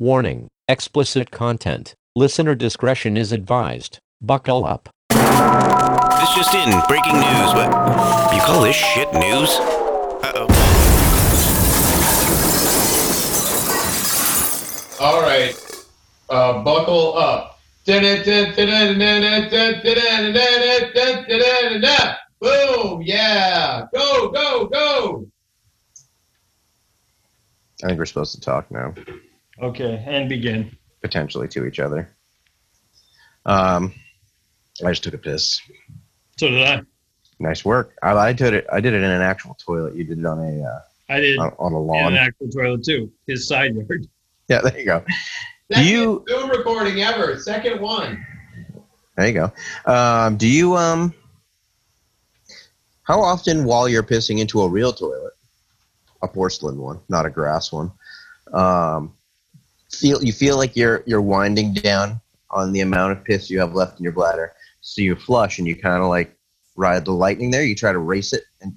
Warning, explicit content. Listener discretion is advised. Buckle up. This just in, breaking news. What? You call this shit news? Uh-oh. All right, uh, buckle up. Boom! Yeah, go, go, go. I think we're supposed to talk now, Okay, and begin. potentially to each other. Um, I just took a piss. So did I. Nice work. I, I did it. I did it in an actual toilet. You did it on a uh, I did on, on a in lawn. an actual toilet too. His side yard. Yeah, there you go. Second you- Zoom recording ever. Second one. There you go. Um, do you um? How often, while you're pissing into a real toilet, a porcelain one, not a grass one, um, feel you feel like you're you're winding down on the amount of piss you have left in your bladder, so you flush and you kind of like ride the lightning there. You try to race it and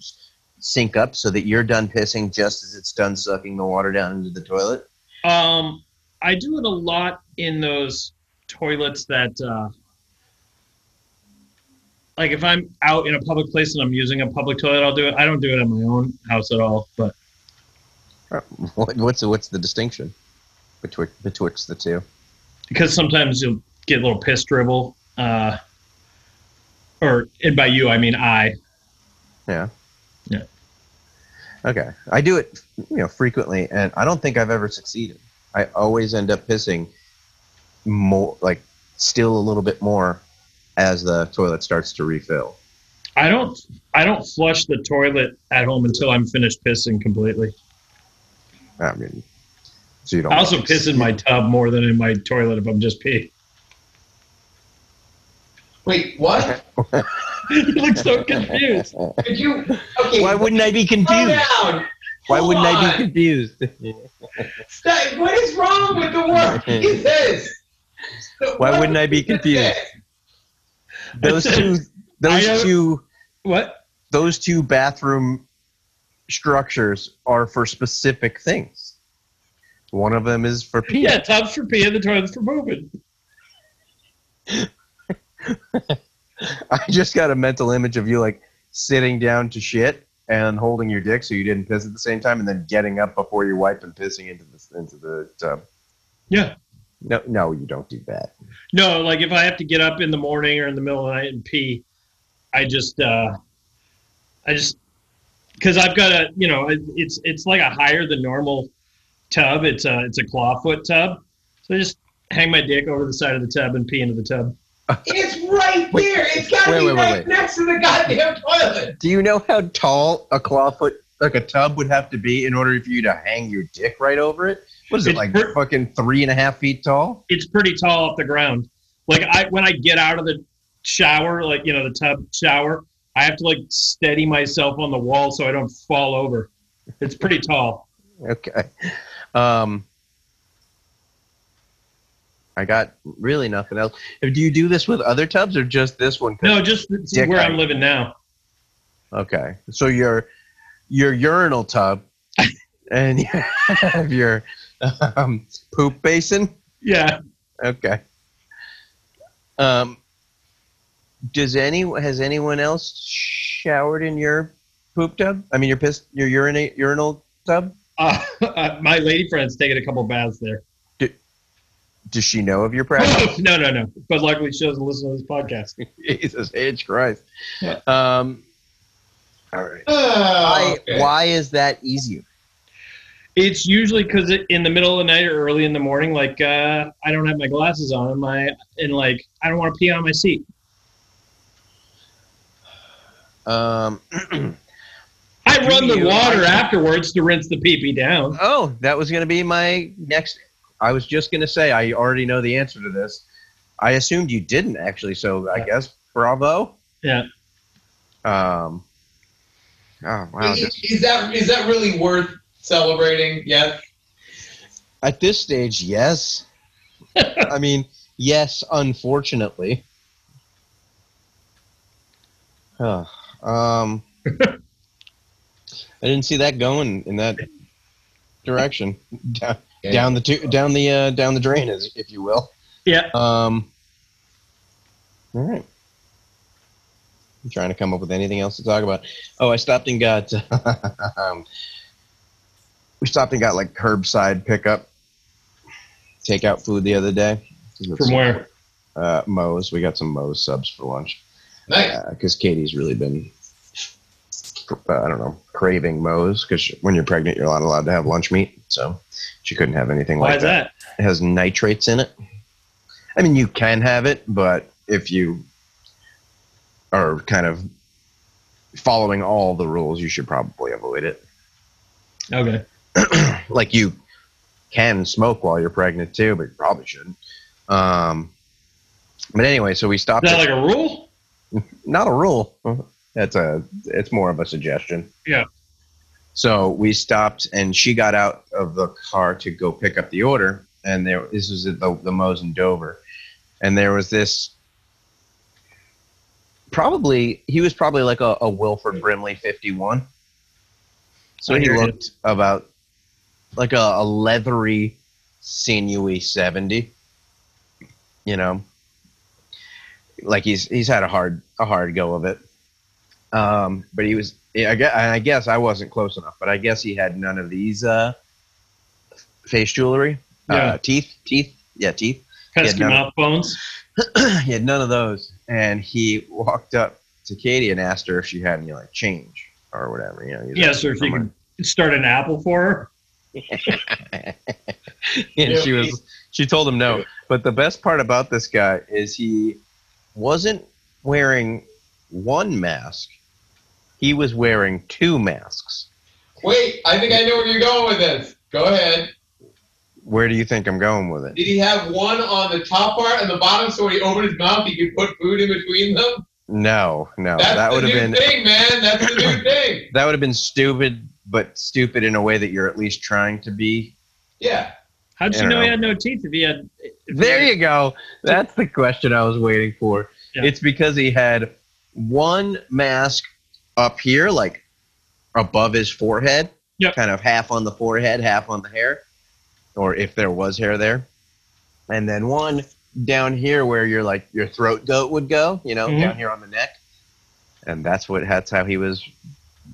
sync up so that you're done pissing just as it's done sucking the water down into the toilet. Um, I do it a lot in those toilets that, uh, like, if I'm out in a public place and I'm using a public toilet, I'll do it. I don't do it in my own house at all. But what's the, what's the distinction betwixt betwixt the two? because sometimes you'll get a little piss dribble, uh, or and by you I mean I. Yeah. Yeah. Okay. I do it, you know, frequently, and I don't think I've ever succeeded. I always end up pissing more, like, still a little bit more as the toilet starts to refill. I don't. I don't flush the toilet at home until I'm finished pissing completely. I mean, so you don't. I also piss in my tub more than in my toilet if I'm just peeing. Wait, what? you look so confused. Did you? Okay. Why wouldn't I be confused? down. Why Hold wouldn't I be confused? Stop. What is wrong with the word Jesus? Why wouldn't I be confused? those two, those I, uh, two, What? those two bathroom structures are for specific things. One of them is for peeing. Yeah, tubs for peeing, the toilets for moving. I just got a mental image of you like sitting down to shit and holding your dick so you didn't piss at the same time, and then getting up before you wipe and pissing into the into the tub. Yeah. No, no, you don't do that. No, like if I have to get up in the morning or in the middle of the night and pee, I just, uh, I just, because I've got a, you know, it- it's it's like a higher than normal tub. It's a it's a clawfoot tub, so I just hang my dick over the side of the tub and pee into the tub. It's right there. It's got to be wait, wait, right wait. next to the goddamn toilet. Do you know how tall a clawfoot like a tub would have to be in order for you to hang your dick right over it? What is it like? per- fucking three and a half feet tall? It's pretty tall off the ground. Like I when I get out of the shower, like you know the tub shower, I have to like steady myself on the wall so I don't fall over. It's pretty tall. Okay. Um, I got really nothing else. Do you do this with other tubs or just this one? No, just where height. I'm living now. Okay. So your your urinal tub and you have your um, poop basin. Yeah. Okay. Um, does any has anyone else showered in your poop tub? I mean, your piss, your urinate urinal tub. Uh, my lady friend's taking a couple baths there. Does she know of your practice? no, no, no. But luckily, she doesn't listen to this podcast. Jesus H Christ. Um. All right. Oh, Why, okay. why is that easier? It's usually because in the middle of the night or early in the morning, like uh, I don't have my glasses on, and my and like I don't want to pee on my seat. Um. I run the you- water afterwards to rinse the pee pee down. oh, that was going to be my next. I was just going to say I already know the answer to this. I assumed you didn't actually, so I Yeah. guess bravo. Yeah. Um. Oh wow! is, Just, is that is that really worth celebrating? Yes. at this stage, yes. I mean, yes. Unfortunately. Huh. Um. I didn't see that going in that direction. Down, down the tu- down the uh, down the drain, as if you will. Yeah. Um. All right. I'm trying to come up with anything else to talk about. Oh, I stopped and got. um, we stopped and got like curbside pickup, takeout food the other day. From where? Uh, Moe's. We got some Moe's subs for lunch Nice. because Katie's really been, uh, I don't know, craving Moe's because when you're pregnant, you're not allowed to have lunch meat. So she couldn't have anything Why like that. that? It has nitrates in it. I mean, you can have it, but if you are kind of following all the rules, you should probably avoid it. Okay. Like you can smoke while you're pregnant too, but you probably shouldn't. Um, but anyway, so we stopped. Is that at- like a rule? not a rule. That's a. It's more of a suggestion. Yeah. So we stopped, and she got out of the car to go pick up the order, and there. This was at the the Moe's in Dover, and there was this. Probably he was probably like a, a Wilford Brimley fifty one. So he looked about like a, a leathery, sinewy seventy. You know, like he's he's had a hard a hard go of it. Um, but he was yeah, I guess, I guess I wasn't close enough, but I guess he had none of these uh, face jewelry, Yeah. uh, teeth, teeth, yeah, teeth. Pesky mouth bones. he had none of those, and he walked up to Katie and asked her if she had any like change or whatever. You know, Yes, or if you could start an apple for her. and she was she told him no. But the best part about this guy is he wasn't wearing one mask. He was wearing two masks. Wait, I think I know where you're going with this. Go ahead. Where do you think I'm going with it? Did he have one on the top part and the bottom so when he opened his mouth he could put food in between them? No, no, That's that would have new been thing, man. That's the new thing. that would have been stupid, but stupid in a way that you're at least trying to be. Yeah. How'd you don't know, he had no teeth if he had? If he There had- you go. That's the question I was waiting for. Yeah. It's because he had one mask up here, like above his forehead, Yep. kind of half on the forehead, half on the hair, or if there was hair there, and then one down here where your like your throat goat would go, you know, Mhm. down here on the neck, and that's what that's how he was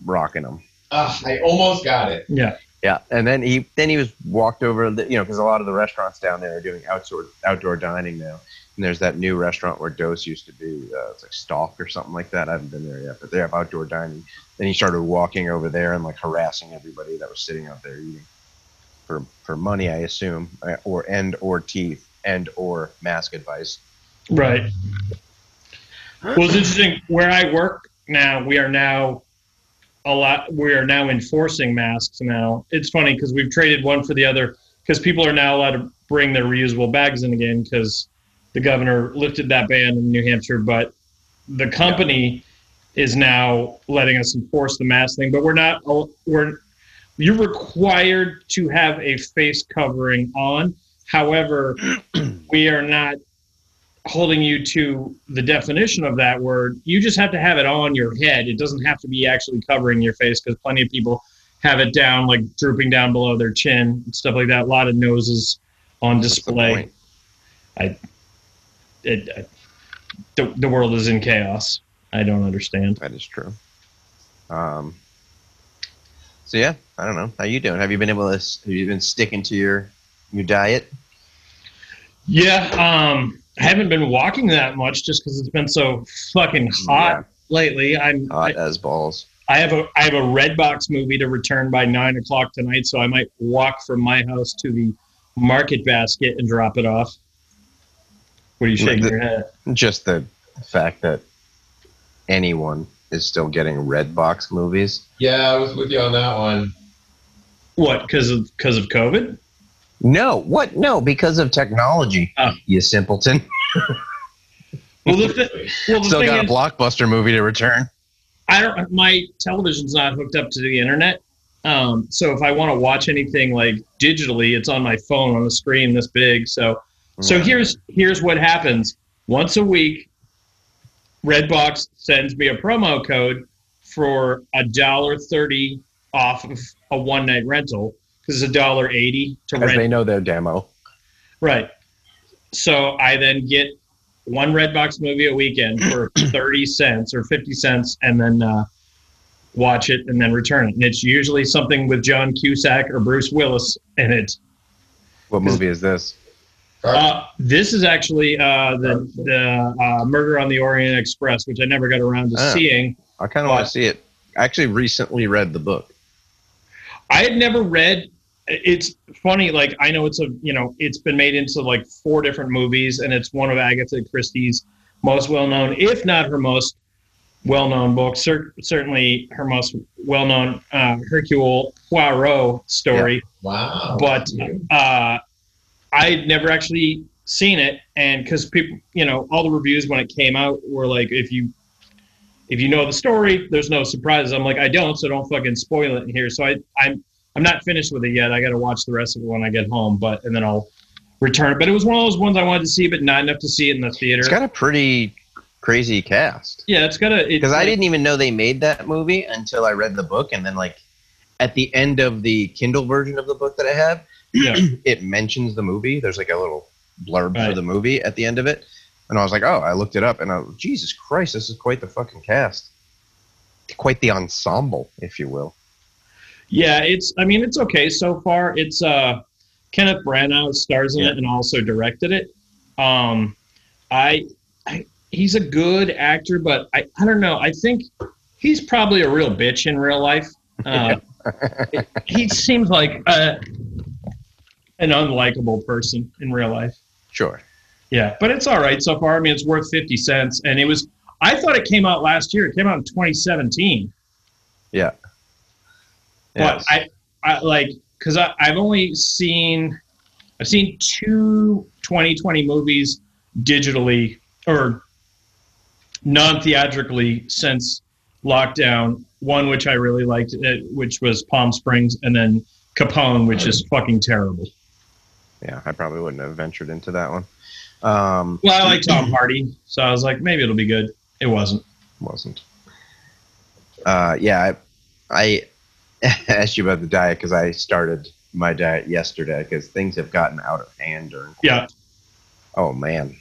rocking them. Ah, I almost got it. Yeah. Yeah, and then he then he was walked over, the, you know, because a lot of the restaurants down there are doing outdoor outdoor dining now. And there's that new restaurant where Dose used to be. Uh, it's like Stalk or something like that. I haven't been there yet, but they have outdoor dining. Then he started walking over there and like harassing everybody that was sitting out there eating for for money, I assume, uh, or and or teeth and or mask advice. Right. Well, it's interesting. Where I work now, we are now a lot. We are now enforcing masks. Now it's funny because we've traded one for the other because people are now allowed to bring their reusable bags in again because the governor lifted that ban in New Hampshire, but the company is now letting us enforce the mask thing. But we're not. We're you're required to have a face covering on. However, we are not holding you to the definition of that word. You just have to have it on your head. It doesn't have to be actually covering your face because plenty of people have it down, like drooping down below their chin and stuff like that. A lot of noses on display. point. It, uh, the, the world is in chaos. I don't understand. That is true. Um. So yeah, I don't know how you doing. Have you been able to? Have you been sticking to your your diet? Yeah, um, I haven't been walking that much just because it's been so fucking hot lately. I'm Hot as balls. I have a I have a Redbox movie to return by nine o'clock tonight, so I might walk from my house to the Market Basket and drop it off. What are you shaking The- your head? Just the fact that anyone is still getting Redbox movies. Yeah, I was with you on that one. What? Because of because of COVID? No, what? No, because of technology. Oh. You simpleton. Well, the, th- well, the Still thing got a blockbuster movie to return. I don't. My television's not hooked up to the internet, um, so if I want to watch anything like digitally, it's on my phone on a screen this big. So So here's here's what happens. Once a week, Redbox sends me a promo code for a dollar thirty off of a one night rental because it's a dollar eighty to rent they know their demo. Right. So I then get one Redbox movie a weekend for 30 cents or 50 cents and then uh, watch it and then return it. And it's usually something with John Cusack or Bruce Willis in it. What movie is this? Uh, this is actually uh, the, the uh, Murder on the Orient Express, which I never got around to Oh. seeing. I kind of want to see it. I actually recently read the book. I had never read. It's funny, like I know it's a you know it's been made into like four different movies, and it's one of Agatha Christie's most well known, if not her most well known book. Cer- certainly her most well known uh, Hercule Poirot story. Wow. But uh, I'd never actually seen it, and because people, you know, all the reviews when it came out were like, if you if you know the story, there's no surprises. I'm like, I don't, so don't fucking spoil it in here. So I, I'm, I'm not finished with it yet. I got to watch the rest of it when I get home, but and then I'll return it. But it was one of those ones I wanted to see, but not enough to see it in the theater. It's got a pretty crazy cast. yeah, it's got a Because I didn't even know they made that movie until I read the book, and then like at the end of the Kindle version of the book that I have, Yeah. it mentions the movie. There's like a little blurb for the movie at the end of it, and I was like, oh, I looked it up, and I, Jesus Christ, this is quite the fucking cast, quite the ensemble, if you will. Yeah, it's. I mean, it's okay so far. It's uh, Kenneth Branagh stars in Yeah. it and also directed it. Um, I, I, he's a good actor, but I, I don't know. I think he's probably a real bitch in real life. Uh, he seems like uh an unlikable person in real life. Sure. Yeah, but it's all right so far. I mean, it's worth fifty cents, and it was. I thought it came out last year. It came out in 2017. Yeah. but I, I like because I've only seen I've seen two 2020 movies digitally or non-theatrically since lockdown. One which I really liked, uh, which was Palm Springs, and then Capone, which is fucking terrible. Yeah, I probably wouldn't have ventured into that one. Um, Well, I like Tom Hardy, so I was like, maybe it'll be good. It wasn't. wasn't. Uh, yeah, I, I asked you about the diet because I started my diet yesterday because things have gotten out of hand during. Yeah. Oh man.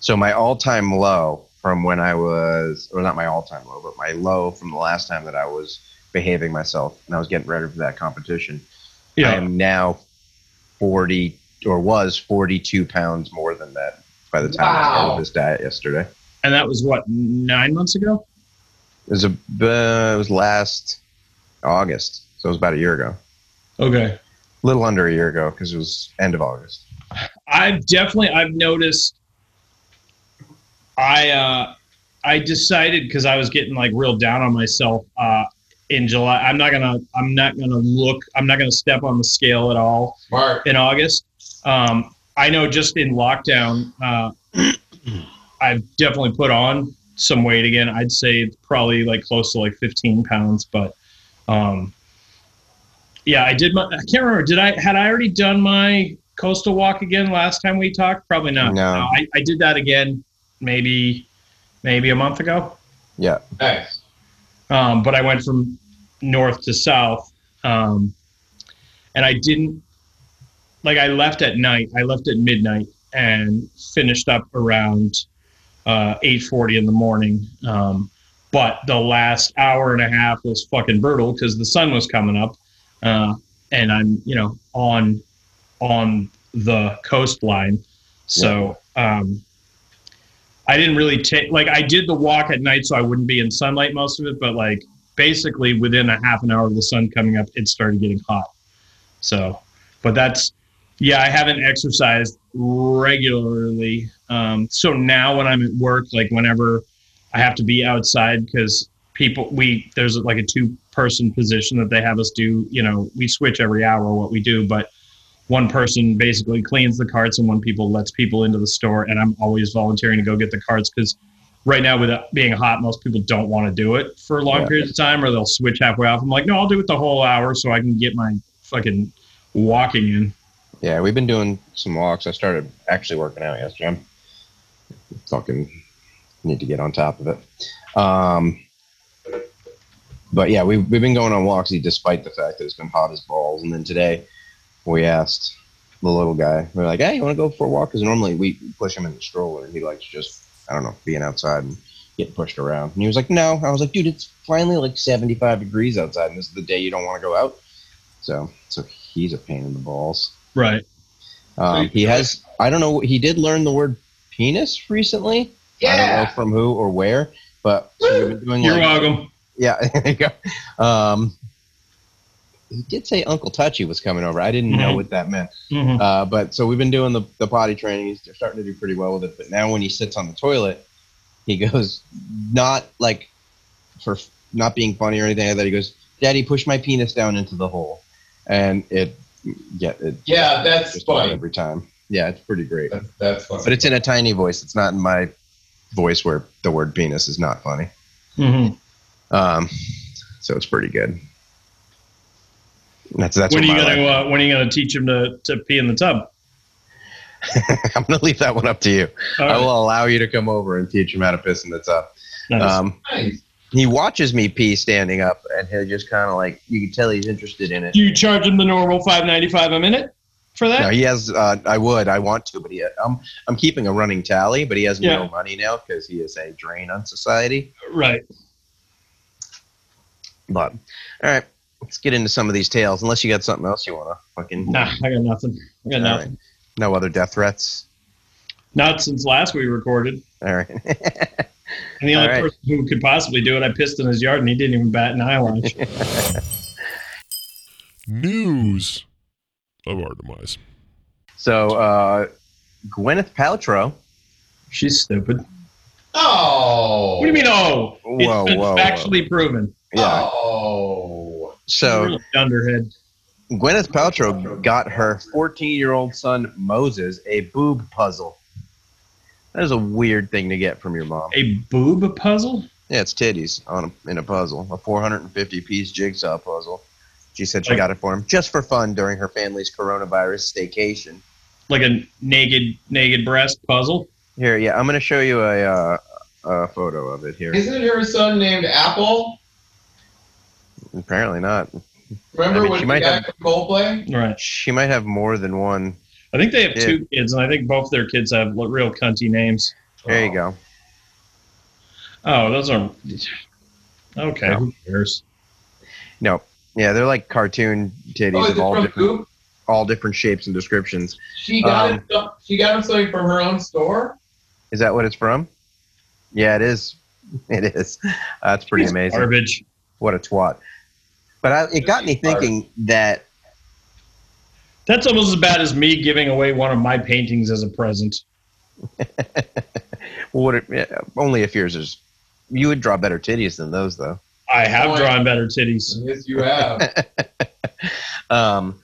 So my all-time low from when I was, or not my all-time low, but my low from the last time that I was behaving myself and I was getting ready for that competition. Yeah. I am now forty or was forty-two pounds more than that by the time I Wow. started this diet yesterday. And that was what nine months ago. It was a uh, it was last August, so it was about a year ago. Okay. A little under a year ago because it was end of August. I've definitely I've noticed I uh I decided because I was getting like real down on myself uh in July. I'm not gonna I'm not gonna look I'm not gonna step on the scale at all Mark. in August. Um I know just in lockdown, uh I've definitely put on some weight again. I'd say it's probably like close to like 15 pounds, but um yeah, I did my I can't remember. Did I had I already done my coastal walk again last time we talked? Probably not. No. I, I did that again maybe maybe a month ago. Yeah, Nice. Um, but I went from north to south. Um, and I didn't like I left at night. I left at midnight and finished up around uh, 8:40 in the morning. Um, but the last hour and a half was fucking brutal because the sun was coming up, uh, and I'm you know on on the coastline, so um, I didn't really take like I did the walk at night so I wouldn't be in sunlight most of it, but like basically within a half an hour of the sun coming up, it started getting hot. So, but that's yeah, I haven't exercised regularly. Um, so now when I'm at work, like whenever I have to be outside because people we there's like a two person position that they have us do. You know, we switch every hour what we do, but one person basically cleans the carts and one people lets people into the store and i'm always volunteering to go get the carts because right now with it being hot most people don't want to do it for a long Yeah. periods of time or they'll switch halfway off i'm like no i'll do it the whole hour so i can get my fucking walking in yeah. We've been doing some walks. I started actually working out yesterday. I'm fucking need to get on top of it. Um, but yeah, we've we've been going on walks despite the fact that it's been hot as balls. And then today, we asked the little guy. We are like, "Hey, you want to go for a walk?" Because normally we push him in the stroller, and he likes just I don't know being outside and getting pushed around. And he was like, "No." I was like, "Dude, it's finally like 75 degrees outside, and this is the day you don't want to go out." So so he's a pain in the balls. Right. Um, he has I don't know. He did learn the word penis recently. I don't know Yeah. from who or where, but so we've been doing You're like, welcome. yeah, there you go. Um, he did say Uncle Touchy was coming over. I didn't know Mhm. what that meant. Mhm. Uh, but so we've been doing the, the potty training. He's starting to do pretty well with it. But now when he sits on the toilet, he goes, not like for not being funny or anything like that. He goes, Daddy, push my penis down into the hole. And it, yeah, it Yeah, that's just funny. every time. Yeah, it's pretty great. That's, that's funny. But it's in a tiny voice. It's not in my voice where the word penis is not funny. Mhm. Um, so it's pretty good. That's that's When are you gonna uh, when are you gonna teach him to, to pee in the tub? I'm gonna leave that one up to you. All I right. will allow you to come over and teach him how to piss in the tub. Nice. Um, nice. He watches me pee standing up, and he'll just kind of like you can tell he's interested in it. Do you charge him the normal five ninety five a minute for that? No, he has. Uh, I would. I want to, but he. I'm. I'm keeping a running tally, but he has Yeah. no money now because he is a drain on society. Right. But all right, let's get into some of these tales. Unless you got something else you want to fucking. Nah, I got nothing. I got All nothing. right. No other death threats. Not since last we recorded. All right. And the only All right. person who could possibly do it, I pissed in his yard and he didn't even bat an eyelash. News of our demise. so, uh, Gwyneth Paltrow. She's stupid. Oh. What do you mean? Oh, it's Whoa, been whoa, factually proven. Yeah. Oh. So Really dunderhead. Gwyneth Paltrow got her 14-year-old son Moses a boob puzzle. That is a weird thing to get from your mom. A boob puzzle? Yeah, it's titties on a, in a puzzle, a 450-piece jigsaw puzzle. She said she Like- got it for him just for fun during her family's coronavirus staycation. Like a naked naked breast puzzle? Here, yeah, I'm going to show you a, uh, a photo of it here. Isn't her son named Apple? Apparently not. Remember I mean, when she might have- Coldplay? Right. She might have more than one. I think they have Yeah. two kids, and I think both their kids have real cunty names. There you Oh. go. Oh, those are. Okay, No. who cares? No, yeah, they're like cartoon titties Oh, of all different, Goop? all different shapes and descriptions. She got Um, it. She got him something from her own store. Is that what it's from? Yeah, it is. It is. That's pretty It's amazing. Garbage. What a twat. But I, it got me thinking that That's almost as bad as me giving away one of my paintings as a present. what it, yeah, only if yours is. You would draw better titties than those, though. I have Boy. drawn better titties. Yes, you have. Um,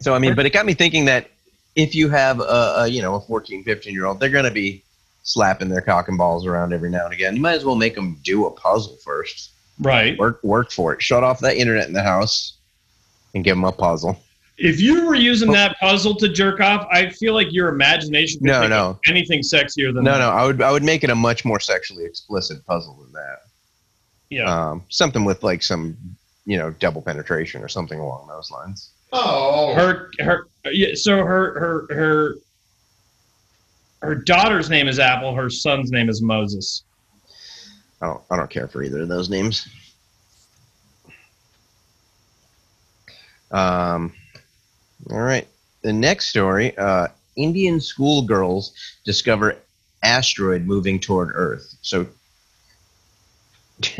so I mean, but it got me thinking that if you have a, a you know a 14, 15 year old, they're going to be slapping their cock and balls around every now and again. You might as well make them do a puzzle first. Right. Work work for it. Shut off that internet in the house and give them a puzzle. If you were using that puzzle to jerk off, I feel like your imagination could No, think no. anything sexier than No, that. no, no, I would I would make it a much more sexually explicit puzzle than that. Yeah. Um, something with like some you know double penetration or something along those lines. Oh. her her yeah, so her her her her daughter's name is Apple, her son's name is Moses. I don't I don't care for either of those names. Um, all right. The next story: uh, Indian schoolgirls discover asteroid moving toward Earth. So,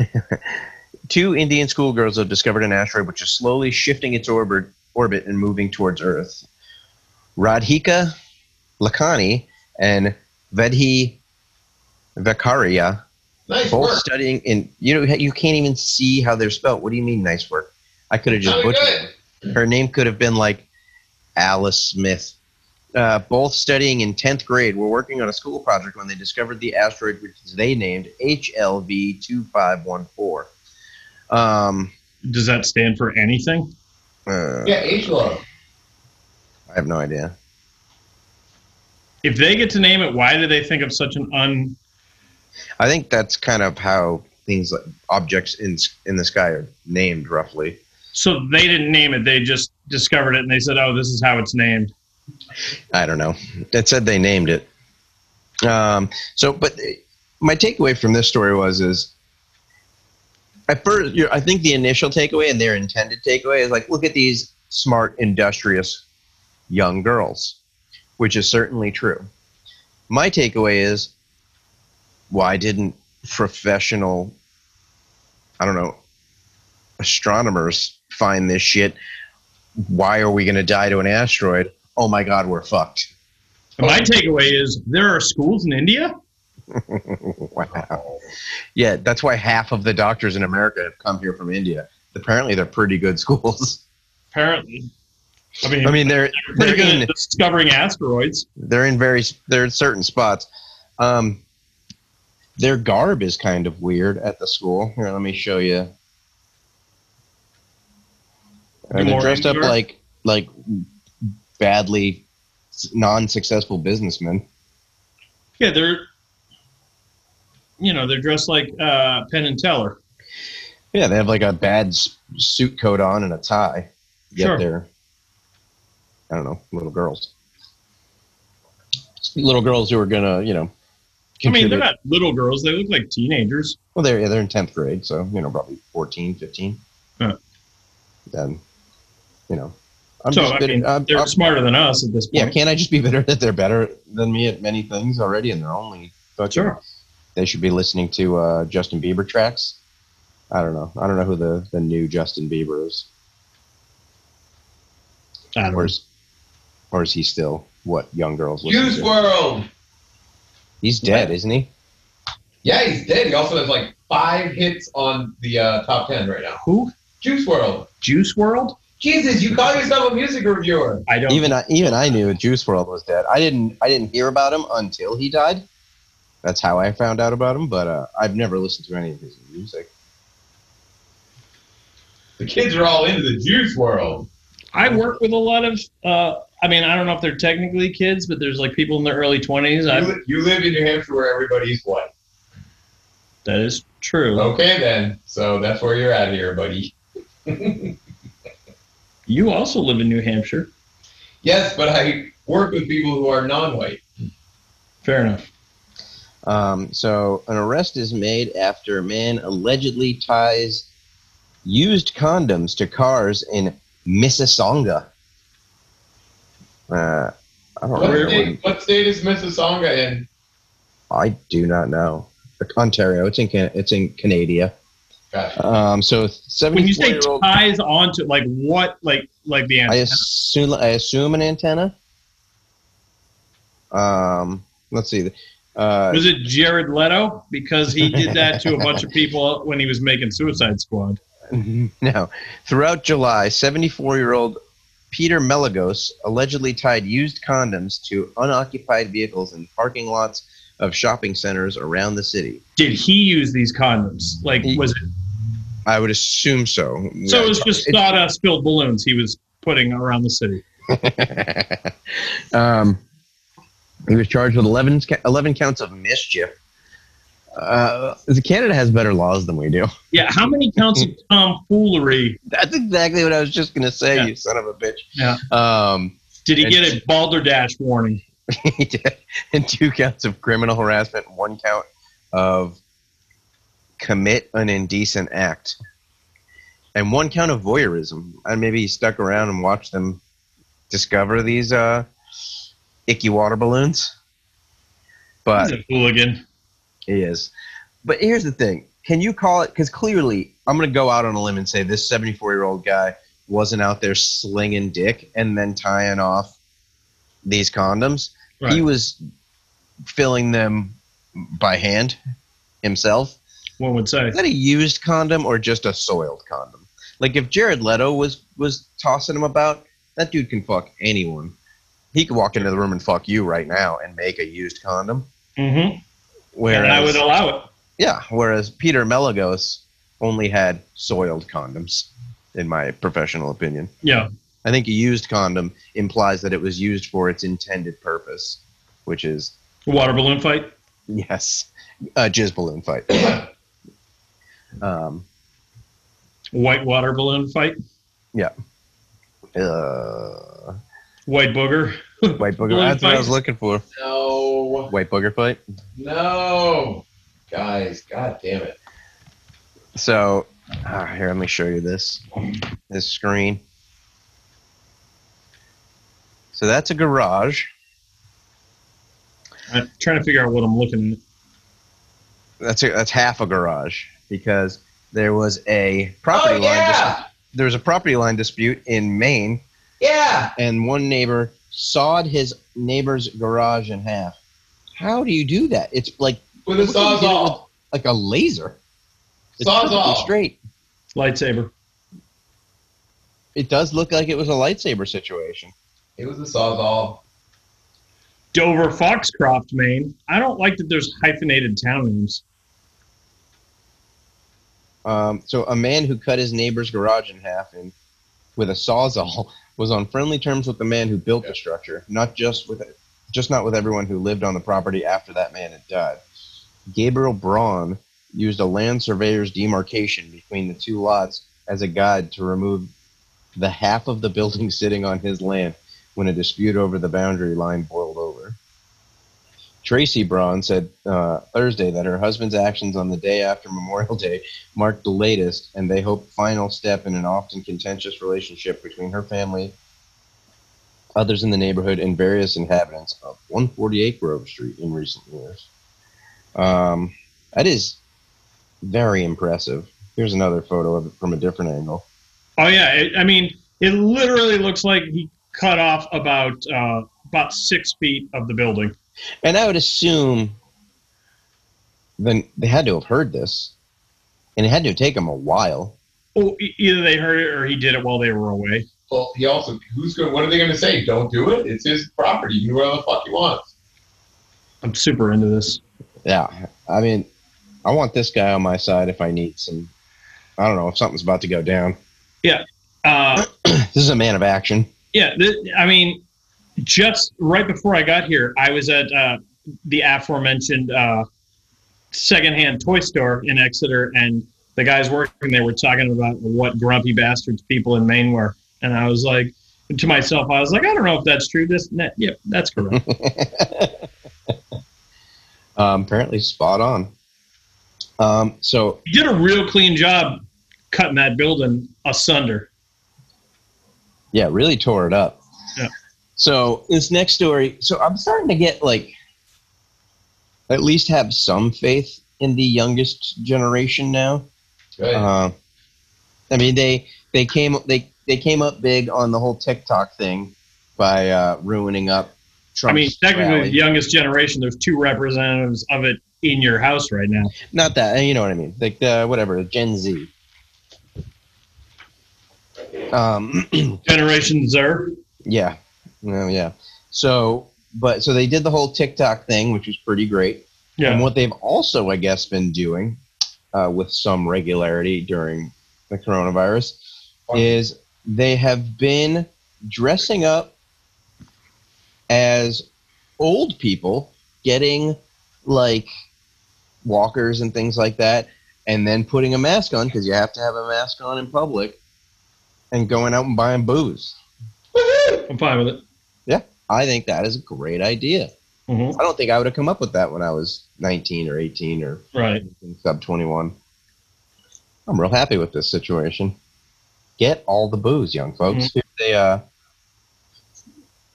two Indian schoolgirls have discovered an asteroid which is slowly shifting its orbit orbit and moving towards Earth. Radhika Lakhani and Vedhi Vakaria nice both work. studying in you know you can't even see how they're spelled. What do you mean nice work? I could have just butchered. Her name could have been like Alice Smith. Uh, both studying in 10th grade were working on a school project when they discovered the asteroid, which they named HLV 2514. Um, Does that stand for anything? uh, Yeah, H love. I have no idea. If they get to name it, why do they think of such an un I think that's kind of how things like objects in in the sky are named roughly. So they didn't name it; they just discovered it, and they said, "Oh, this is how it's named." I don't know. It said they named it. Um, so, but my takeaway from this story was is at first, I think the initial takeaway and their intended takeaway is like, look at these smart, industrious young girls, which is certainly true. My takeaway is, why didn't professional, I don't know, astronomers find this shit? Why are we going to die to an asteroid? Oh my God, we're fucked. My takeaway is there are schools in India. wow. Yeah, that's why half of the doctors in America have come here from India. Apparently, they're pretty good schools. Apparently, I mean, I mean, they're they're they're good in at discovering asteroids. they're in very they're in certain spots. Um, their garb is kind of weird at the school. Here, let me show you. They're dressed up like like badly non-successful businessmen. Yeah, they're you know they're dressed like uh, Penn and Teller. Yeah, they have like a bad suit coat on and a tie. Yet Sure. they're, I don't know, little girls. Little girls who are gonna, you know, I mean, they're not little girls; they look like teenagers. well, they're yeah, they're in tenth grade, so you know, probably 14, 15. Yeah. Then, you know, I'm so just I bitter. mean, I'm- they're I'm- smarter than us at this point. yeah, can't I just be bitter that they're better than me at many things already, and they're only fucking- Sure. They should be listening to uh, Justin Bieber tracks. I don't know. I don't know who the the new Justin Bieber is. I don't or know. is, or is he still what young girls listen Juice to? World. He's dead, isn't he? Yeah, he's dead. He also has like five hits on the uh, top ten right now. Who? Juice WRLD. Juice WRLD? Jesus, you call yourself a music reviewer. I don't. Even I, even I knew Juice WRLD was dead. I didn't I didn't hear about him until he died. That's how I found out about him. But uh, I've never listened to any of his music. The kids are all into the Juice WRLD. I work with a lot of. Uh, I mean, I don't know if they're technically kids, but there's like people in their early twenties. You, li- you live in New Hampshire where everybody's white. That is true. Okay, then. So that's where you're at here, buddy. You also live in New Hampshire. Yes, but I work with people who are non-white. Fair enough. Um, so an arrest is made after a man allegedly ties used condoms to cars in Mississauga. Uh, I don't What know. Where- state, what state is Mississauga in? I do not know. Ontario. It's in it's in Canada. Gotcha. Um, so When you say year old. ties onto like what, like like the antenna? I assume I assume an antenna. Um, let's see. Uh, Was it Jared Leto? Because he did that to a bunch of people when he was making Suicide Squad. no. Throughout July, 74 year old Peter Melagos allegedly tied used condoms to unoccupied vehicles in parking lots of shopping centers around the city. Did he use these condoms? Like, He- was it? I would assume so. So it was just sawdust filled balloons he was putting around the city. um, he was charged with 11, 11 counts of mischief. Uh, Canada has better laws than we do. Yeah, how many counts of tomfoolery That's exactly what I was just gonna say, Yeah. you son of a bitch. Yeah. Um, did he get a balderdash warning? He did, and two counts of criminal harassment, one count of commit an indecent act, and one count of voyeurism. And maybe he stuck around and watched them discover these uh, icky water balloons. But He's a hooligan. He is. But here's the thing. Can you call it? Because clearly, I'm going to go out on a limb and say this 74 year old guy wasn't out there slinging dick and then tying off these condoms. He was filling them by hand himself. One would say. Is that a used condom or just a soiled condom? Like if Jared Leto was was tossing them about, that dude can fuck anyone. He could walk into the room and fuck you right now and make a used condom. Mm-hmm. Whereas, And I would allow it. yeah, whereas Peter Melagos only had soiled condoms, in my professional opinion. Yeah. I think a used condom implies that it was used for its intended purpose, which is Water balloon fight. yes, a jizz balloon fight. Um, White water balloon fight. Yeah. Uh, White booger. white booger. Balloon That's what I was looking for. No, White booger fight. no, guys, god damn it. So, ah, here, let me show you this. This screen. So that's a garage. I'm trying to figure out what I'm looking at. That's a, that's half a garage because there was a property Oh line. yeah, Dis- there was a property line dispute in Maine, yeah. and one neighbor sawed his neighbor's garage in half. How do you do that? It's like With a Look at you sawzall. like a laser. It's Sawzall. straight. Lightsaber. It does look like it was a lightsaber situation. It was a sawzall. Dover Foxcroft, Maine. I don't like that there's hyphenated town names. Um, so a man who cut his neighbor's garage in half and with a sawzall was on friendly terms with the man who built the structure, not just with just not with everyone who lived on the property after that man had died. Gabriel Braun used a land surveyor's demarcation between the two lots as a guide to remove the half of the building sitting on his land when a dispute over the boundary line boiled over. Tracy Braun said uh, Thursday that her husband's actions on the day after Memorial Day marked the latest and they hope final step in an often contentious relationship between her family, others in the neighborhood, and various inhabitants of 148 Grove Street in recent years. Um, that is very impressive. Here's another photo of it from a different angle. Oh yeah, I mean, it literally looks like he cut off about uh, about six feet of the building. And I would assume then they had to have heard this, and it had to take them a while. E- either they heard it or he did it while they were away. Well, he also who's going? What are they going to say? Don't do it. It's his property. You can do whatever the fuck he wants. I'm super into this. Yeah, I mean, I want this guy on my side if I need some. I don't know if something's about to go down. Yeah, uh, This is a man of action. Yeah, th- I mean, just right before I got here, I was at uh, the aforementioned uh, secondhand toy store in Exeter, and the guys working there were talking about what grumpy bastards people in Maine were, and I was like, to myself, I was like, I don't know if that's true. This, that, yep, that's correct. um, apparently, spot on. Um, so You did a real clean job cutting that building asunder. Yeah, really tore it up. Yeah. So this next story. So I'm starting to get like, at least have some faith in the youngest generation now. Good. Uh, I mean, they they came they they came up big on the whole TikTok thing by uh, ruining up. Trump's I mean, technically, rally. the youngest generation. There's two representatives of it in your house right now. not that you know what I mean, like the, whatever Gen Z. Um, Generation Zer. yeah, no, yeah. So, but so they did the whole TikTok thing, which was pretty great. Yeah. And what they've also, I guess, been doing uh, with some regularity during the coronavirus is they have been dressing up as old people, getting like walkers and things like that, and then putting a mask on because you have to have a mask on in public, and going out and buying booze. I'm fine with it. Yeah, I think that is a great idea. hmm I don't think I would have come up with that when I was 19 or 18 or Right. sub 21. I'm real happy with this situation. Get all the booze, young folks. Here's a, uh,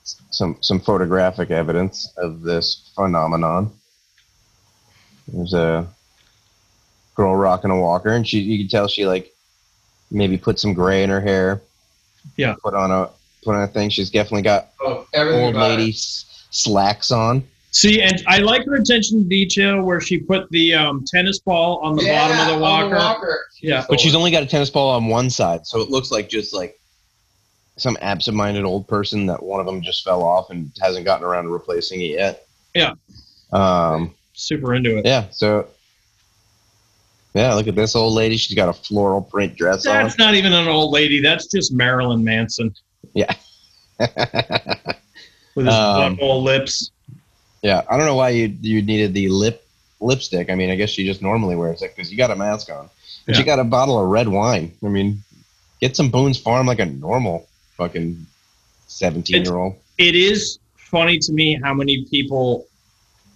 some some photographic evidence of this phenomenon. There's a girl rocking a walker, and she you can tell she like maybe put some gray in her hair. Yeah. Put on a put on a thing. She's definitely got oh, old lady it. s- slacks on. See, and I like her attention to detail where she put the um, tennis ball on the Yeah, bottom of the on walker. Yeah. But she's only got a tennis ball on one side, so it looks like just like some absent-minded old person that one of them just fell off and hasn't gotten around to replacing it yet. Yeah. Um. Super into it. Yeah. So. Yeah. Look at this old lady. She's got a floral print dress on. That's not even an old lady. That's just Marilyn Manson Yeah. with his Um, butthole lips. yeah. I don't know why you you needed the lip lipstick. I mean, I guess she just normally wears it because you got a mask on. But you got a bottle of red wine. I mean, get some Boone's Farm like a normal fucking seventeen year old. it is funny to me how many people,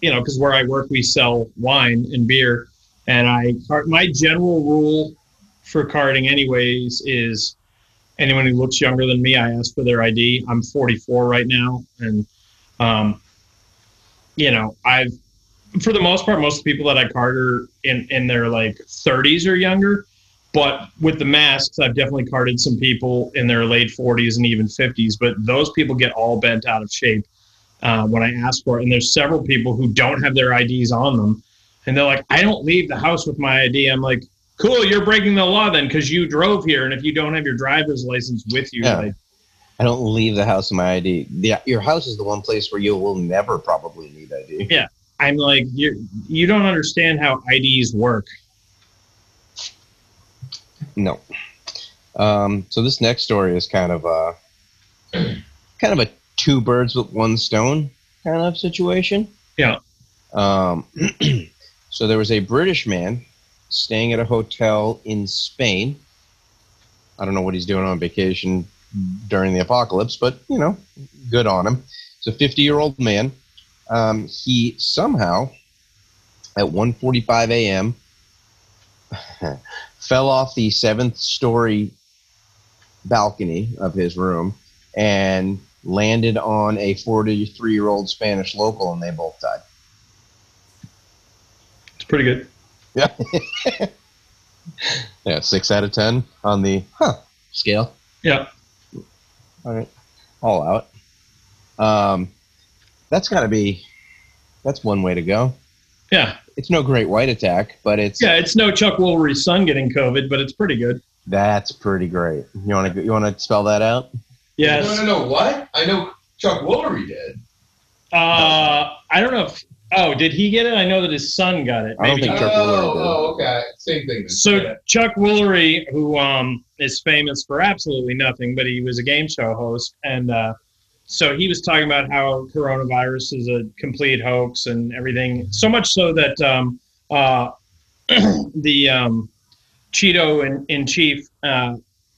you know, because where I work, we sell wine and beer, and I. My general rule for carding, anyways, is anyone who looks younger than me, I ask for their ID. I'm 44 right now, and um, you know, I've for the most part, most of the people that I card are in in their like 30s or younger. But with the masks, I've definitely carded some people in their late 40s and even 50s. But those people get all bent out of shape uh, when I ask for it. And there's several people who don't have their IDs on them. And they're like, I don't leave the house with my ID. I'm like, cool, you're breaking the law then because you drove here. And if you don't have your driver's license with you, Yeah. like, I don't leave the house with my ID. The, your house is the one place where you will never probably need ID. Yeah, I'm like, you you don't understand how IDs work. No. Um, so this next story is kind of a kind of a two birds with one stone kind of situation. Yeah. Um, so there was a British man staying at a hotel in Spain. I don't know what he's doing on vacation during the apocalypse, but you know, good on him. It's a 50 year old man. Um, he somehow at 1:45 a.m. fell off the seventh story balcony of his room and landed on a 43 year old Spanish local, and they both died. It's pretty good. Yeah. yeah, six out of 10 on the huh scale. Yeah. All right. All out. Um, that's got to be, that's one way to go. Yeah. It's no great white attack, but it's, Yeah. It's no Chuck Woolery's son getting COVID, but it's pretty good. that's pretty great. You want to, you want to spell that out? Yes. No, no, no. What? I know Chuck Woolery did. Uh, I don't know if. Oh, did he get it? I know that his son got it. I don't Maybe. think Oh, Chuck Woolery did. oh, okay. Same thing. then. So Yeah. Chuck Woolery, who um, is famous for absolutely nothing, but he was a game show host, and uh, so he was talking about how coronavirus is a complete hoax and everything. So much so that um, uh, the um, Cheeto in, in chief uh,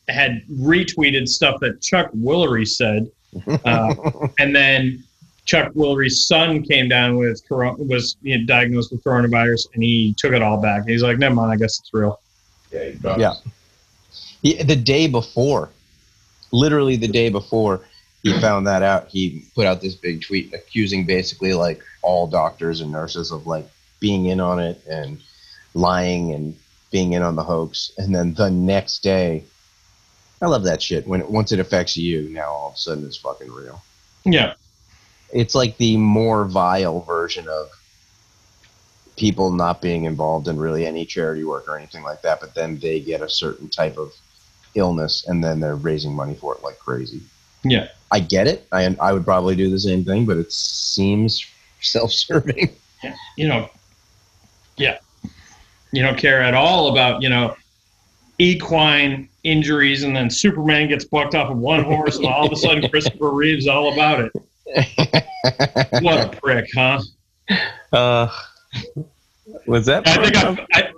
had retweeted stuff that Chuck Woolery said, uh, and then Chuck Woolery's son came down with corona, was you know, diagnosed with coronavirus, and he took it all back. He's like, "Never mind, I guess it's real." Yeah. he Yeah. He, the day before, literally the day before he found that out, he put out this big tweet accusing basically like all doctors and nurses of like being in on it and lying and being in on the hoax. And then the next day, I love that shit. When it, once it affects you, now all of a sudden it's fucking real. Yeah, It's like the more vile version of people not being involved in really any charity work or anything like that, but then they get a certain type of illness and then they're raising money for it like crazy. yeah, I get it. I I would probably do the same thing, but it seems self-serving. you know, yeah, you don't care at all about you know equine injuries, and then Superman gets bucked off of one horse, and all of a sudden Christopher Reeve's all about it. What a prick, huh? uh, was that I think from, I, I,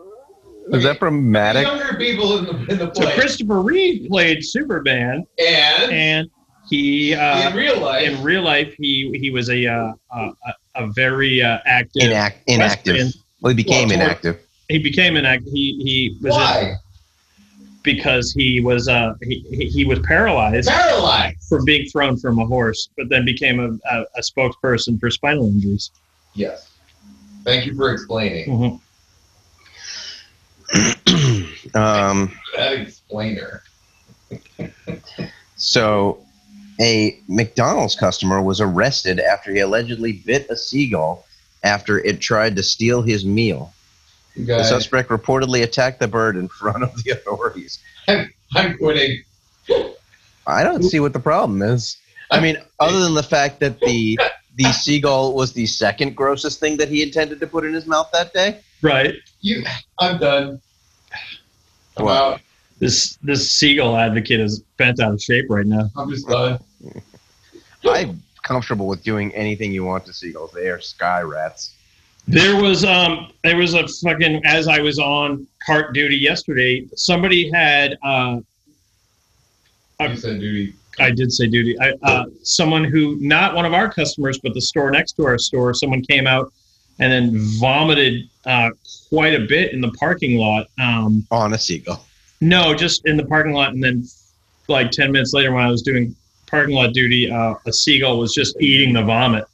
was that from Matic? Younger people in the in the so Christopher Reeve played Superman, and and he uh, in real life, in real life he he was a uh, a, a very uh, active. Inact, inactive. Western. Well, he became Well, inactive. He became an act. He he was in- why because he was uh he, he he was paralyzed paralyzed? from being thrown from a horse, but then became a, a, a spokesperson for spinal injuries. Yes. Thank you for explaining. Mhm. um, That explainer. So, a McDonald's customer was arrested after he allegedly bit a seagull after it tried to steal his meal. You The guys, suspect reportedly attacked the bird in front of the authorities. I'm quitting. I don't see what the problem is. I mean, other than the fact that the the seagull was the second grossest thing that he intended to put in his mouth that day. Right. You, I'm done. I'm What? out. This this seagull advocate is bent out of shape right now. I'm just done. I'm comfortable with doing anything you want to seagulls. They are sky rats. There was um there was a fucking as I was on cart duty yesterday, somebody had uh You said duty. I did say duty. I, uh, someone who not one of our customers, but the store next to our store, someone came out and then vomited uh, quite a bit in the parking lot. Um, On a seagull. no, just in the parking lot, and then like ten minutes later, when I was doing parking lot duty, uh, a seagull was just eating the vomit.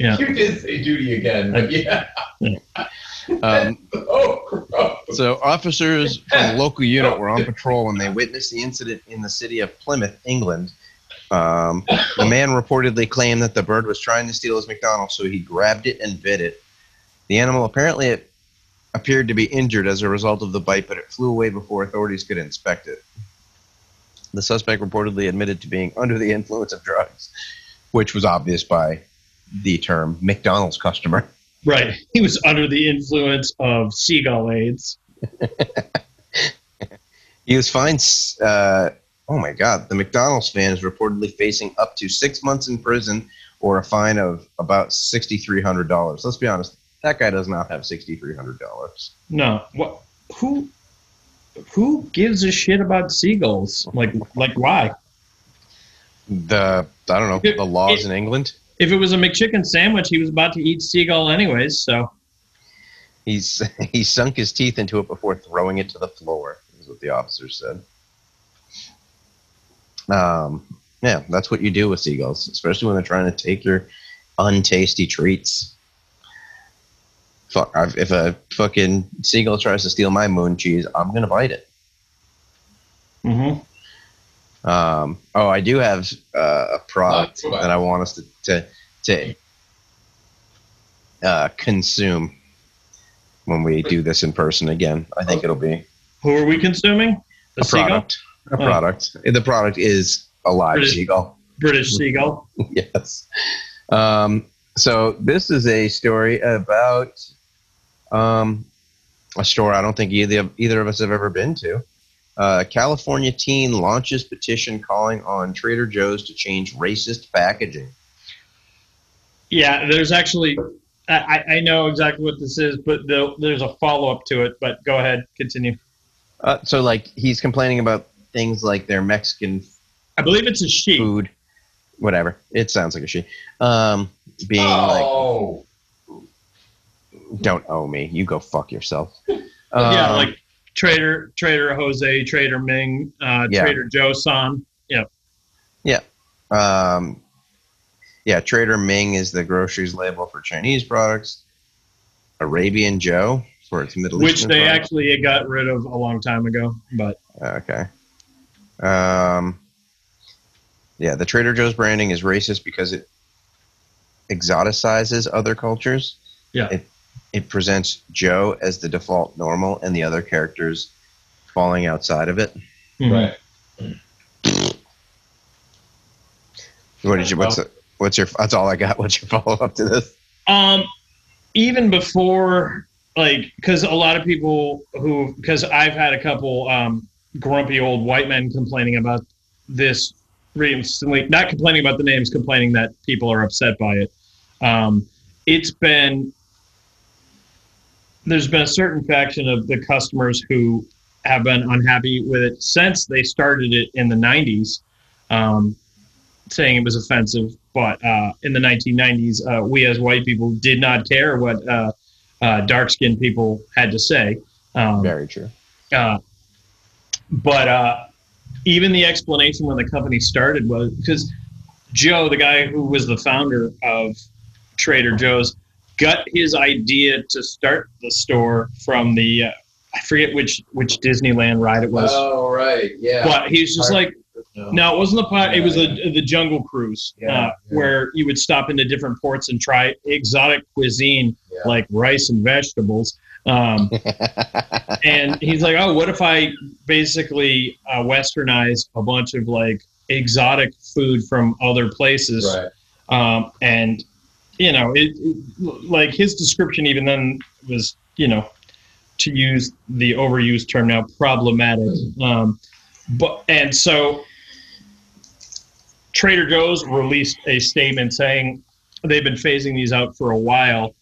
Yeah. You did say duty again, but yeah. um, Oh, gross. so officers from a local unit were on patrol and they witnessed the incident in the city of Plymouth, England. Um, the man reportedly claimed that the bird was trying to steal his McDonald's, so he grabbed it and bit it. The animal apparently appeared to be injured as a result of the bite, but it flew away before authorities could inspect it. The suspect reportedly admitted to being under the influence of drugs, which was obvious by the term McDonald's customer. Right. He was under the influence of seagull aids. He was fined. Uh, oh my God! The McDonald's fan is reportedly facing up to six months in prison or a fine of about sixty three hundred dollars. Let's be honest. That guy does not have sixty three hundred dollars. No. What? Who? Who gives a shit about seagulls? Like, like why? The I don't know It- the laws it- in England. If it was a McChicken sandwich, he was about to eat seagull anyways. So He's he sunk his teeth into it before throwing it to the floor. Is what the officer said. Um, yeah, that's what you do with seagulls, especially when they're trying to take your untasty treats. Fuck, if a fucking seagull tries to steal my moon cheese, I'm gonna bite it. Mm-hmm. Um, oh, I do have uh, a product Oh, that I want us to to, to uh, consume when we do this in person again. I think it'll be who are we consuming? The a seagull, product. A Oh. product. The product is a live British- seagull. British seagull. yes. Um, so this is a story about um, a store I don't think either either of us have ever been to. Uh, California teen launches petition calling on Trader Joe's to change racist packaging. Yeah, there's actually. I, I- I know exactly what this is, but the, there's a follow up to it. But go ahead, continue. Uh, so, like, he's complaining about things like their Mexican I believe it's a she. food, whatever. It sounds like a she. Um, being like, Oh, don't owe me. You go fuck yourself. yeah, Um, like Trader Trader Jose, Trader Ming, uh, Yeah. Trader Joe San. Yeah. Yeah. Um, yeah, Trader Ming is the groceries label for Chinese products. Arabian Joe for its Middle which Eastern they products. actually got rid of a long time ago. But Okay. Um, yeah, the Trader Joe's branding is racist because it exoticizes other cultures. Yeah. It it presents Joe as the default normal and the other characters falling outside of it. right. What did you? What's the, what's your? That's all I got. What's your follow up to this? Um, even before, like, because a lot of people who, because I've had a couple um, grumpy old white men complaining about this recently, not complaining about the names, complaining that people are upset by it. Um, it's been, there's been a certain faction of the customers who have been unhappy with it since they started it in the 90s. Um, saying it was offensive, but uh, in the 1990s, uh, we as white people did not care what uh, uh, dark skinned people had to say. Um, Very true. uh, but uh, even the explanation when the company started was because Joe, the guy who was the founder of Trader Joe's, got his idea to start the store from the uh, I forget which which Disneyland ride it was, Oh, right. Yeah. but he's just like No. no, it wasn't the pilot. It was Yeah, the the Jungle Cruise, Yeah, uh, yeah. where you would stop into different ports and try exotic cuisine Yeah. like rice and vegetables. Um, and he's like, "Oh, what if I basically uh, westernize a bunch of like exotic food from other places?" Right. Um, and you know, it, like his description even then was, you know, to use the overused term now, problematic. Um, but and so Trader Joe's released a statement saying they've been phasing these out for a while,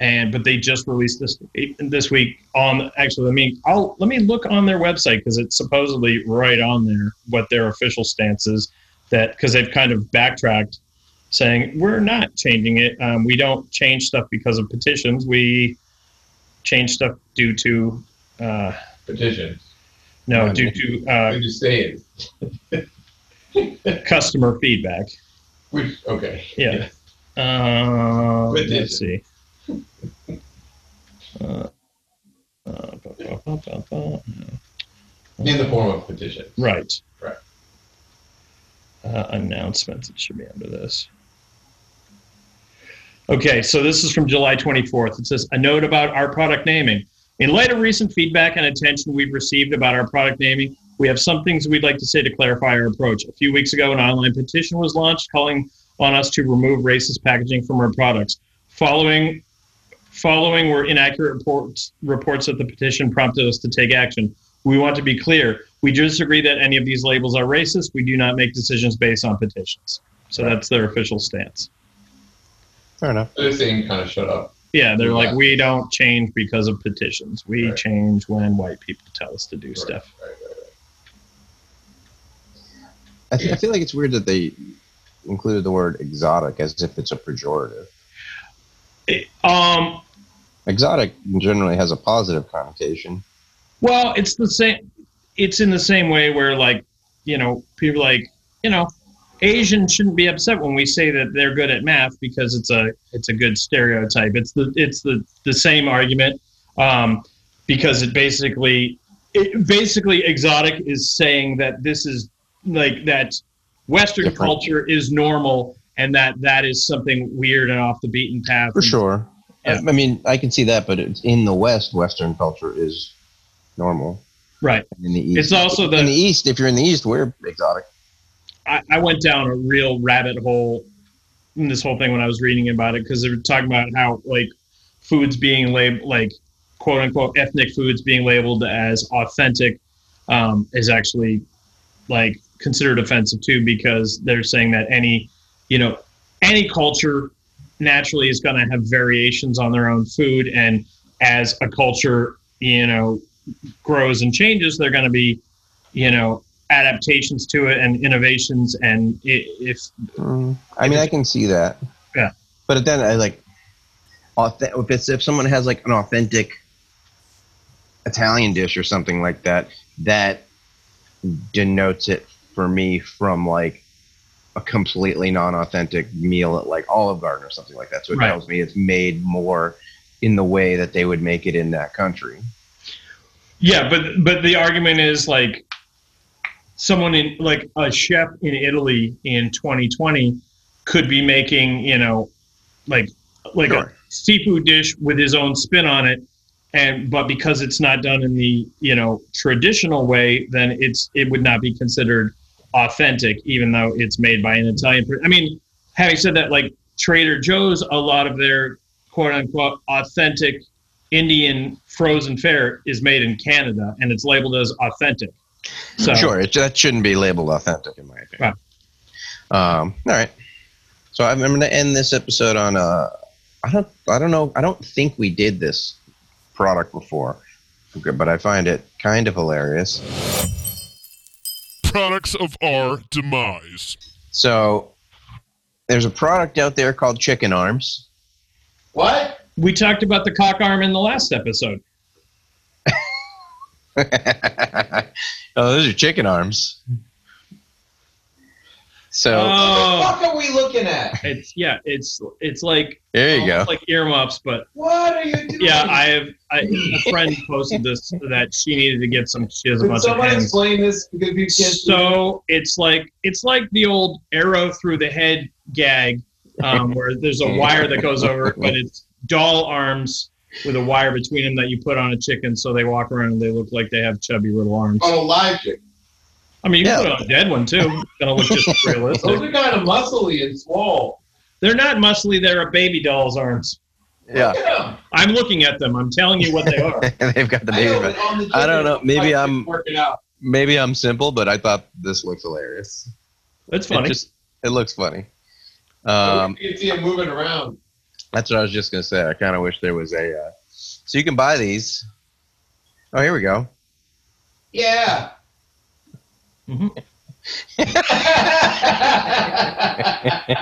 and but they just released this this week on actually. Let me I'll let me look on their website because it's supposedly right on there what their official stance is. That because they've kind of backtracked, saying we're not changing it. Um, we don't change stuff because of petitions. We change stuff due to uh, Petition. no due to uh, I'm just saying. customer feedback. Which okay. Yeah. Uh, let's see. Uh, uh, ba- ba- ba- ba- ba. In the form of petition. Right. Right. Uh, announcements. It should be under this. Okay, so this is from July 24th. It says a note about our product naming. In light of recent feedback and attention we've received about our product naming, we have some things we'd like to say to clarify our approach. A few weeks ago, an online petition was launched calling on us to remove racist packaging from our products. Following following were inaccurate reports reports that the petition prompted us to take action. We want to be clear. We disagree that any of these labels are racist. We do not make decisions based on petitions. So that's their official stance. Fair enough. They're saying kind of shut up. Yeah, they're like, we don't change because of petitions. We Right. change when white people tell us to do Right, stuff. right, right, I, th- I feel like it's weird that they included the word exotic as if it's a pejorative. It- um, Exotic generally has a positive connotation. Well, it's the same. It's in the same way where, like, you know, people like, you know, Asians shouldn't be upset when we say that they're good at math because it's a it's a good stereotype. It's the it's the the same argument um, because it basically it basically exotic is saying that this is like that Western Different. culture is normal and that that is something weird and off the beaten path. For And- sure. Yeah. I, mean, I can see that, but it's in the West, Western culture is normal. Right. And in the East, It's also the- in the East. If you're in the East, we're exotic. I, I went down a real rabbit hole in this whole thing when I was reading about it because they were talking about how like foods being labeled like quote unquote ethnic foods being labeled as authentic um, is actually like considered offensive too because they're saying that any you know any culture naturally is going to have variations on their own food and as a culture you know grows and changes they're going to be you know adaptations to it and innovations and if Mm, I mean, I can see that. Yeah. But then I like, if it's if someone has like an authentic Italian dish or something like that, that denotes it for me from like a completely non-authentic meal at like Olive Garden or something like that. So it Right. tells me it's made more in the way that they would make it in that country. Yeah, but but the argument is like someone in like a chef in Italy in 2020 could be making you know like like a Sure. seafood dish with his own spin on it, and but because it's not done in the you know traditional way, then it's it would not be considered authentic, even though it's made by an Italian. I mean, having said that, like Trader Joe's, a lot of their quote unquote authentic Indian frozen fare is made in Canada and it's labeled as authentic. So Sure, it, that shouldn't be labeled authentic in my opinion. Um, all right. So I'm, I'm going to end this episode on uh, I don't I don't know I don't think we did this product before, but I find it kind of hilarious. Products of our demise. So there's a product out there called Chicken Arms. What? we talked about the cock arm in the last episode. oh, those are chicken arms. So What the Oh, fuck are we looking at? it's yeah, it's it's like there you go. almost like earmuffs, but What are you doing? yeah, I have I, a friend posted this that she needed to get some. She has a Can bunch of someone hens. explain this because people can't see? So it's like it's like the old arrow through the head gag, um, where there's a wire that goes over, it, but it's doll arms with a wire between them that you put on a chicken, so they walk around and they look like they have chubby little arms. on a live chick. I mean, you can Yeah. put it on a dead one too. It's gonna look just as Those realistic. are kind of muscly and swole. They're not muscly. They're a baby doll's arms. Yeah, Look. I'm looking at them. I'm telling you what they are. they've got the I baby. know, but the I don't know, maybe I'm- working out. Maybe I'm simple, but I thought this looks hilarious. That's It funny. just it looks funny. Um, you can see it moving around. That's what I was just gonna say. I kind of wish there was a. Uh, so you can buy these. Oh, here we go. Yeah. Mhm.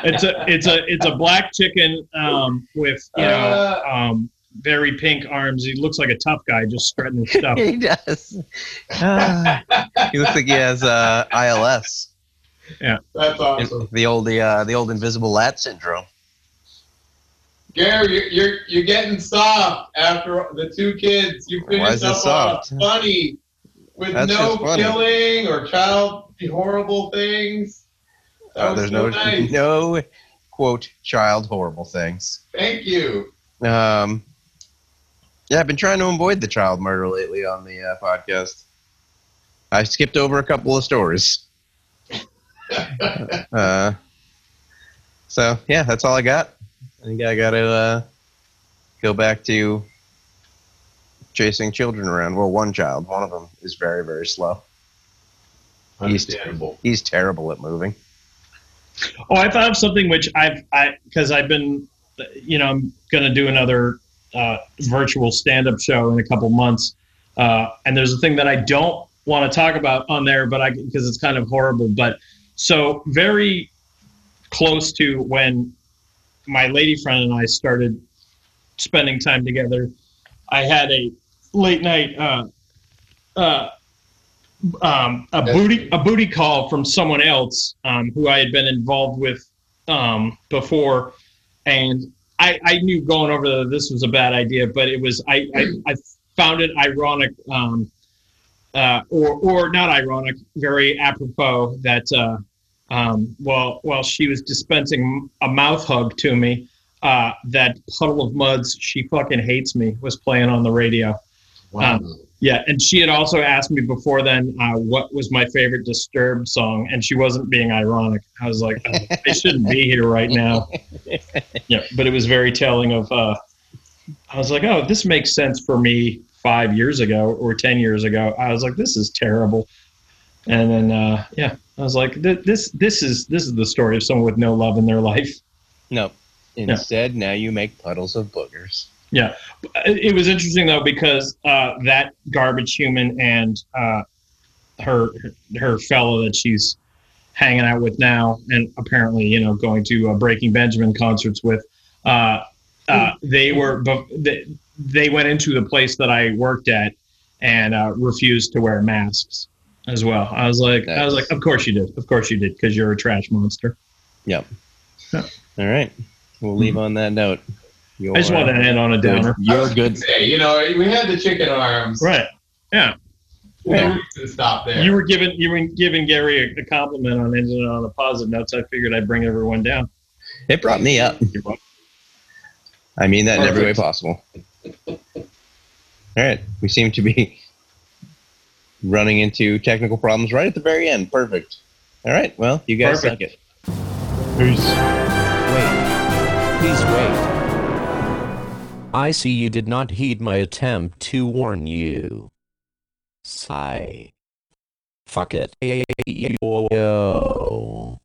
It's a it's a it's a black chicken um, with you know Uh. um, very pink arms. He looks like a tough guy just strutting his stuff. he does. Ah, he looks like he has uh, ILS, Yeah, That's awesome. the old the uh, the old invisible lat syndrome. Gary, you're, you're you're getting soft after the two kids. You Why finished it up soft? on funny with That's no killing or child horrible things. Uh, there's so no nice. no quote child horrible things. Thank you. Um, yeah, I've been trying to avoid the child murder lately on the uh, podcast. I skipped over a couple of stories. uh, so yeah, that's all I got. I think I got to uh, go back to chasing children around. Well, one child, one of them is very very slow. He's Understandable. he's terrible at moving. Oh, I thought of something which I've I because I've been, you know, I'm gonna do another uh, virtual stand-up show in a couple months, uh, and there's a thing that I don't want to talk about on there, but I because it's kind of horrible. But so very close to when my lady friend and I started spending time together, I had a late night. Uh, uh, um, a booty a booty call from someone else um, who I had been involved with um, before, and I, I knew going over that this was a bad idea, but it was I I, I found it ironic, um, uh, or or not ironic, very apropos that uh, um, while while she was dispensing a mouth hug to me, uh, that Puddle of Mudd's she fucking hates me was playing on the radio. Wow. Yeah, and she had also asked me before then uh, what was my favorite Disturbed song, and she wasn't being ironic. I was like, oh, I shouldn't be here right now. Yeah, but it was very telling of. Uh, I was like, oh, this makes sense for me five years ago or ten years ago. I was like, this is terrible. And then, uh, yeah, I was like, this, this is this is the story of someone with no love in their life. No. Instead, now you make puddles of boogers. Yeah, it was interesting though because uh, that garbage human and uh, her her fellow that she's hanging out with now, and apparently you know going to uh, Breaking Benjamin concerts with, uh, uh, they were they went into the place that I worked at and uh, refused to wear masks as well. I was like, I was like, of course you did, of course you did, because you're a trash monster. Yep. All right. We'll leave on that note. I just wanted to end on a downer. You're good. Say, you know, we had the chicken arms. Right. Yeah. No reason to stop there. You were giving you were giving Gary a, a compliment on ending it uh, on a positive note, so I figured I'd bring everyone down. It brought me up. I mean that in every way possible. All right. We seem to be running into technical problems right at the very end. Perfect. All right. Well, you guys Perfect. suck it. Peace. Wait. Please wait. I see you did not heed my attempt to warn you. Sigh. Fuck it. Yo.